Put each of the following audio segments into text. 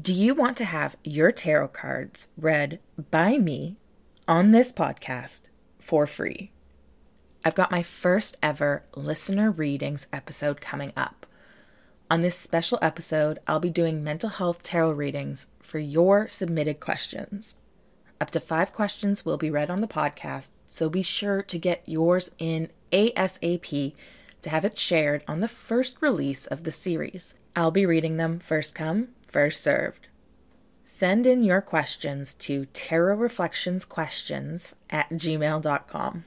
Do you want to have your tarot cards read by me on this podcast for free? I've got my first ever listener readings episode coming up. On this special episode, I'll be doing mental health tarot readings for your submitted questions. Up to five questions will be read on the podcast, so be sure to get yours in ASAP to have it shared on the first release of the series. I'll be reading them first come, first served. Send in your questions to tarot at gmail.com.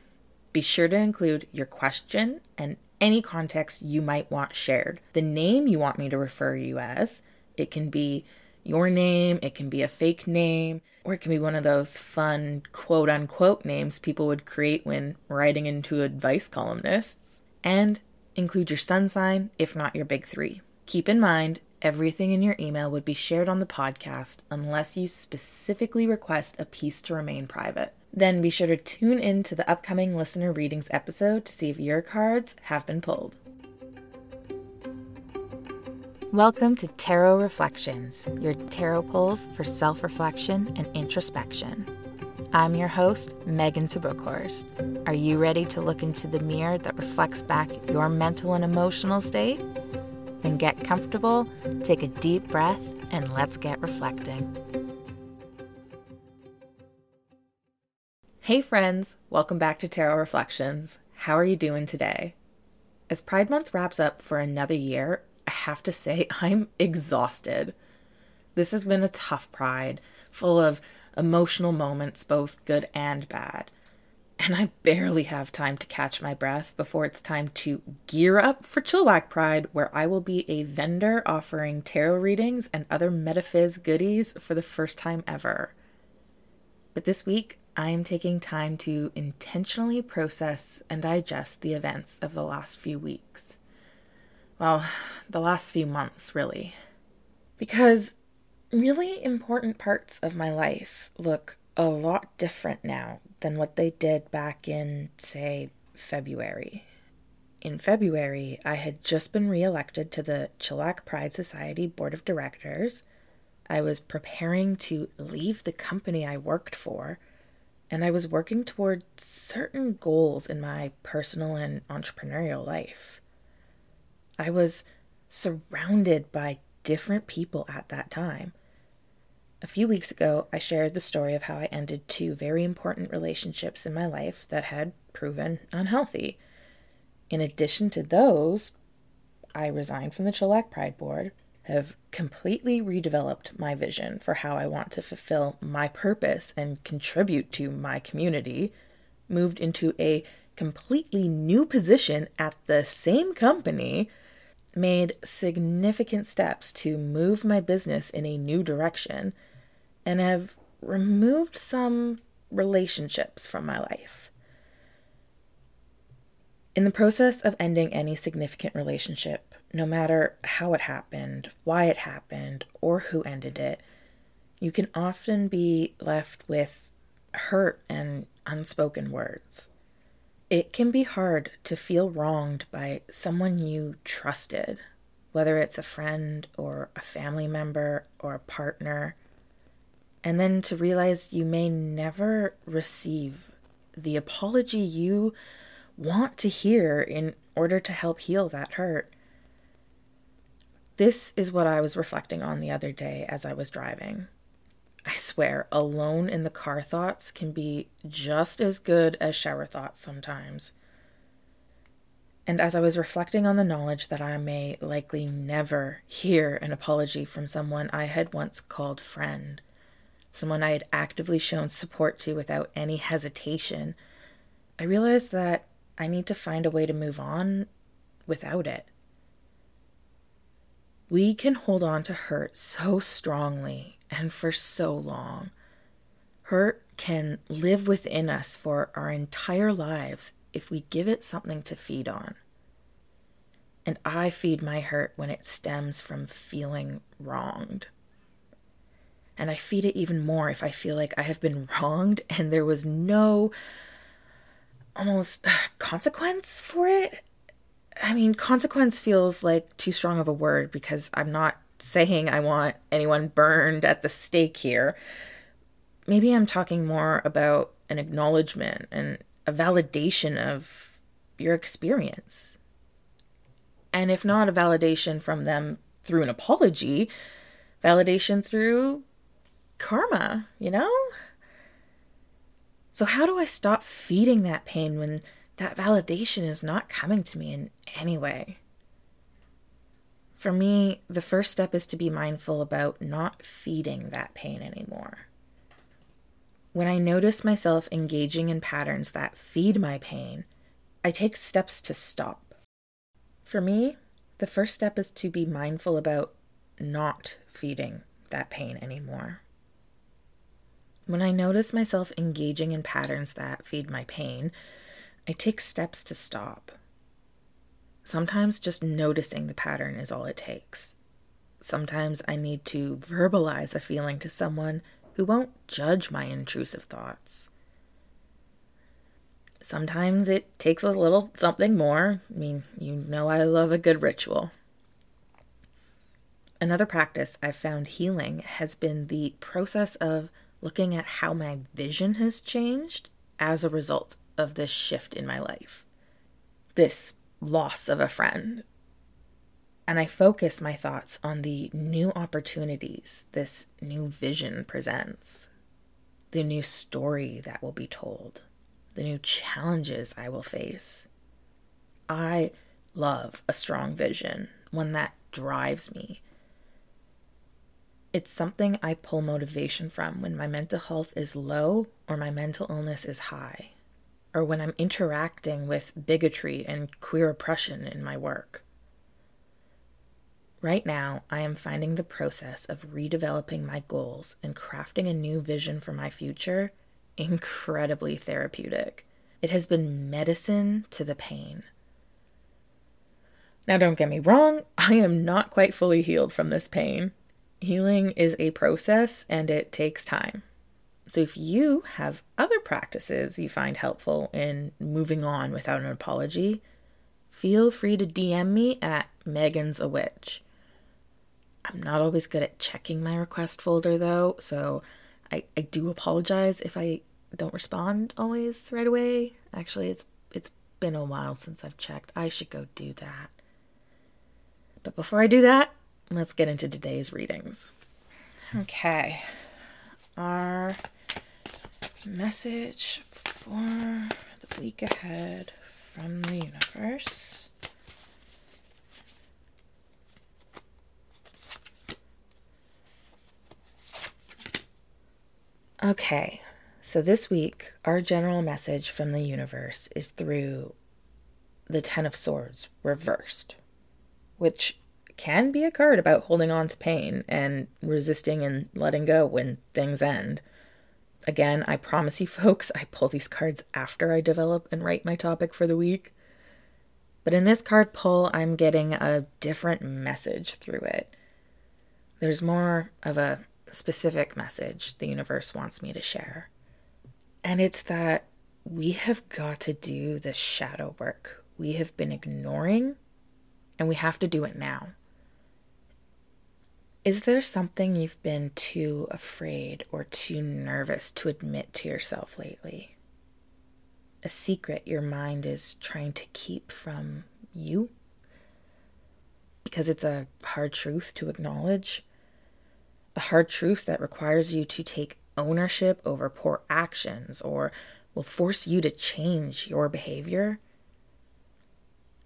Be sure to include your question and any context you might want shared. The name you want me to refer you as. It can be your name, it can be a fake name, or it can be one of those fun quote unquote names people would create when writing into advice columnists. And include your sun sign, if not your big three. Keep in mind, everything in your email would be shared on the podcast unless you specifically request a piece to remain private. Then be sure to tune in to the upcoming listener readings episode to see if your cards have been pulled. Welcome to Tarot Reflections, your tarot pulls for self reflection and introspection. I'm your host, Megan Tabukhorst. Are you ready to look into the mirror that reflects back your mental and emotional state? Then get comfortable, take a deep breath, and let's get reflecting. Hey, friends, welcome back to Tarot Reflections. How are you doing today? As Pride Month wraps up for another year, I have to say I'm exhausted. This has been a tough Pride, full of emotional moments, both good and bad and I barely have time to catch my breath before it's time to gear up for Chilliwack Pride, where I will be a vendor offering tarot readings and other metaphys goodies for the first time ever. But this week, I am taking time to intentionally process and digest the events of the last few weeks. Well, the last few months, really. Because really important parts of my life look a lot different now than what they did back in, say, February. In February, I had just been reelected to the Chilliwack Pride Society Board of Directors. I was preparing to leave the company I worked for, and I was working toward certain goals in my personal and entrepreneurial life. I was surrounded by different people at that time a few weeks ago, I shared the story of how I ended two very important relationships in my life that had proven unhealthy. In addition to those, I resigned from the Chilliwack Pride Board, have completely redeveloped my vision for how I want to fulfill my purpose and contribute to my community, moved into a completely new position at the same company, made significant steps to move my business in a new direction and have removed some relationships from my life. In the process of ending any significant relationship, no matter how it happened, why it happened, or who ended it, you can often be left with hurt and unspoken words. It can be hard to feel wronged by someone you trusted, whether it's a friend or a family member or a partner and then to realize you may never receive the apology you want to hear in order to help heal that hurt. This is what I was reflecting on the other day as I was driving. I swear, alone in the car thoughts can be just as good as shower thoughts sometimes. And as I was reflecting on the knowledge that I may likely never hear an apology from someone I had once called friend, someone I had actively shown support to without any hesitation, I realized that I need to find a way to move on without it. We can hold on to hurt so strongly and for so long. Hurt can live within us for our entire lives if we give it something to feed on. And I feed my hurt when it stems from feeling wronged. And I feed it even more if I feel like I have been wronged and there was no almost consequence for it. I mean, consequence feels like too strong of a word because I'm not saying I want anyone burned at the stake here. Maybe I'm talking more about an acknowledgement and a validation of your experience. And if not a validation from them through an apology, validation through karma, you know? So, how do I stop feeding that pain when that validation is not coming to me in any way? For me, the first step is to be mindful about not feeding that pain anymore. When I notice myself engaging in patterns that feed my pain, I take steps to stop. For me, the first step is to be mindful about not feeding that pain anymore. When I notice myself engaging in patterns that feed my pain, I take steps to stop. Sometimes just noticing the pattern is all it takes. Sometimes I need to verbalize a feeling to someone who won't judge my intrusive thoughts. Sometimes it takes a little something more. I mean, you know, I love a good ritual. Another practice I've found healing has been the process of looking at how my vision has changed as a result of this shift in my life. This loss of a friend. And I focus my thoughts on the new opportunities this new vision presents, the new story that will be told, the new challenges I will face. I love a strong vision, one that drives me. It's something I pull motivation from when my mental health is low or my mental illness is high or when I'm interacting with bigotry and queer oppression in my work. Right now, I am finding the process of redeveloping my goals and crafting a new vision for my future incredibly therapeutic. It has been medicine to the pain. Now, don't get me wrong, I am not quite fully healed from this pain. Healing is a process and it takes time. So, if you have other practices you find helpful in moving on without an apology, feel free to DM me at Megan's a Witch. I'm not always good at checking my request folder though, so I, I do apologize if I don't respond always right away. Actually, it's it's been a while since I've checked. I should go do that. But before I do that, let's get into today's readings. Okay. Our message for the week ahead from the universe. Okay, so this week, our general message from the universe is through the Ten of Swords reversed, which can be a card about holding on to pain and resisting and letting go when things end. Again, I promise you folks, I pull these cards after I develop and write my topic for the week. But in this card pull, I'm getting a different message through it. There's more of a specific message the universe wants me to share. And it's that we have got to do the shadow work we have been ignoring, and we have to do it now. Is there something you've been too afraid or too nervous to admit to yourself lately? A secret your mind is trying to keep from you? Because it's a hard truth to acknowledge? A hard truth that requires you to take ownership over poor actions or will force you to change your behavior?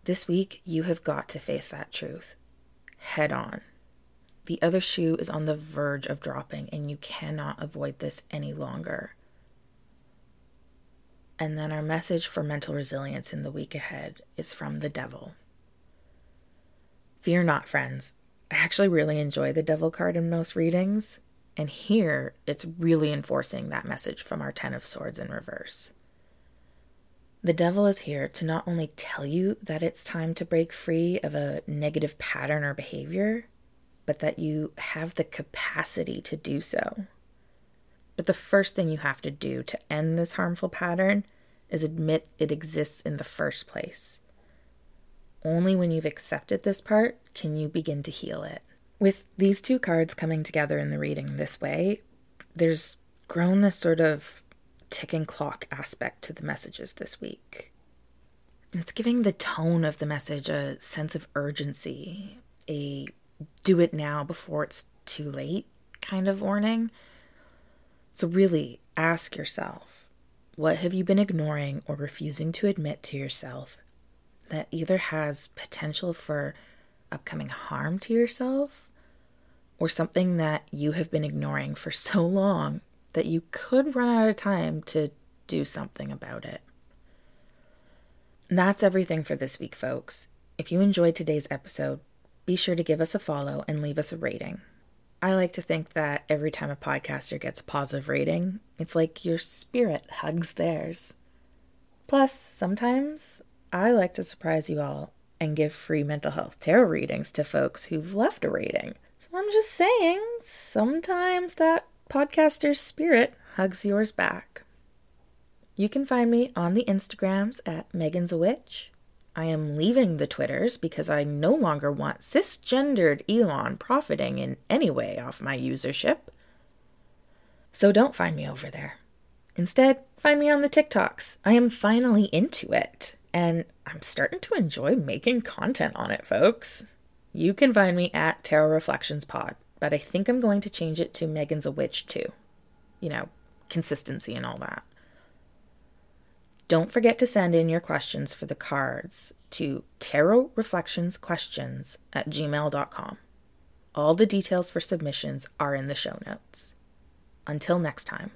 This week, you have got to face that truth head on. The other shoe is on the verge of dropping, and you cannot avoid this any longer. And then our message for mental resilience in the week ahead is from the devil. Fear not, friends. I actually really enjoy the devil card in most readings, and here it's really enforcing that message from our Ten of Swords in reverse. The devil is here to not only tell you that it's time to break free of a negative pattern or behavior, but that you have the capacity to do so. But the first thing you have to do to end this harmful pattern is admit it exists in the first place. Only when you've accepted this part can you begin to heal it. With these two cards coming together in the reading this way, there's grown this sort of ticking clock aspect to the messages this week. It's giving the tone of the message a sense of urgency, a do it now before it's too late kind of warning. So, really ask yourself what have you been ignoring or refusing to admit to yourself that either has potential for upcoming harm to yourself or something that you have been ignoring for so long that you could run out of time to do something about it. that's everything for this week, folks. If you enjoyed today's episode, be sure to give us a follow and leave us a rating. I like to think that every time a podcaster gets a positive rating, it's like your spirit hugs theirs. Plus, sometimes I like to surprise you all and give free mental health tarot readings to folks who've left a rating. So I'm just saying, sometimes that podcaster's spirit hugs yours back. You can find me on the Instagrams at Megan's a Witch. I am leaving the Twitters because I no longer want cisgendered Elon profiting in any way off my usership. So don't find me over there. Instead, find me on the TikToks. I am finally into it, and I'm starting to enjoy making content on it, folks. You can find me at Tarot Reflections Pod, but I think I'm going to change it to Megan's a Witch too. You know, consistency and all that. Don't forget to send in your questions for the cards to tarot reflections questions at gmail.com. All the details for submissions are in the show notes. Until next time.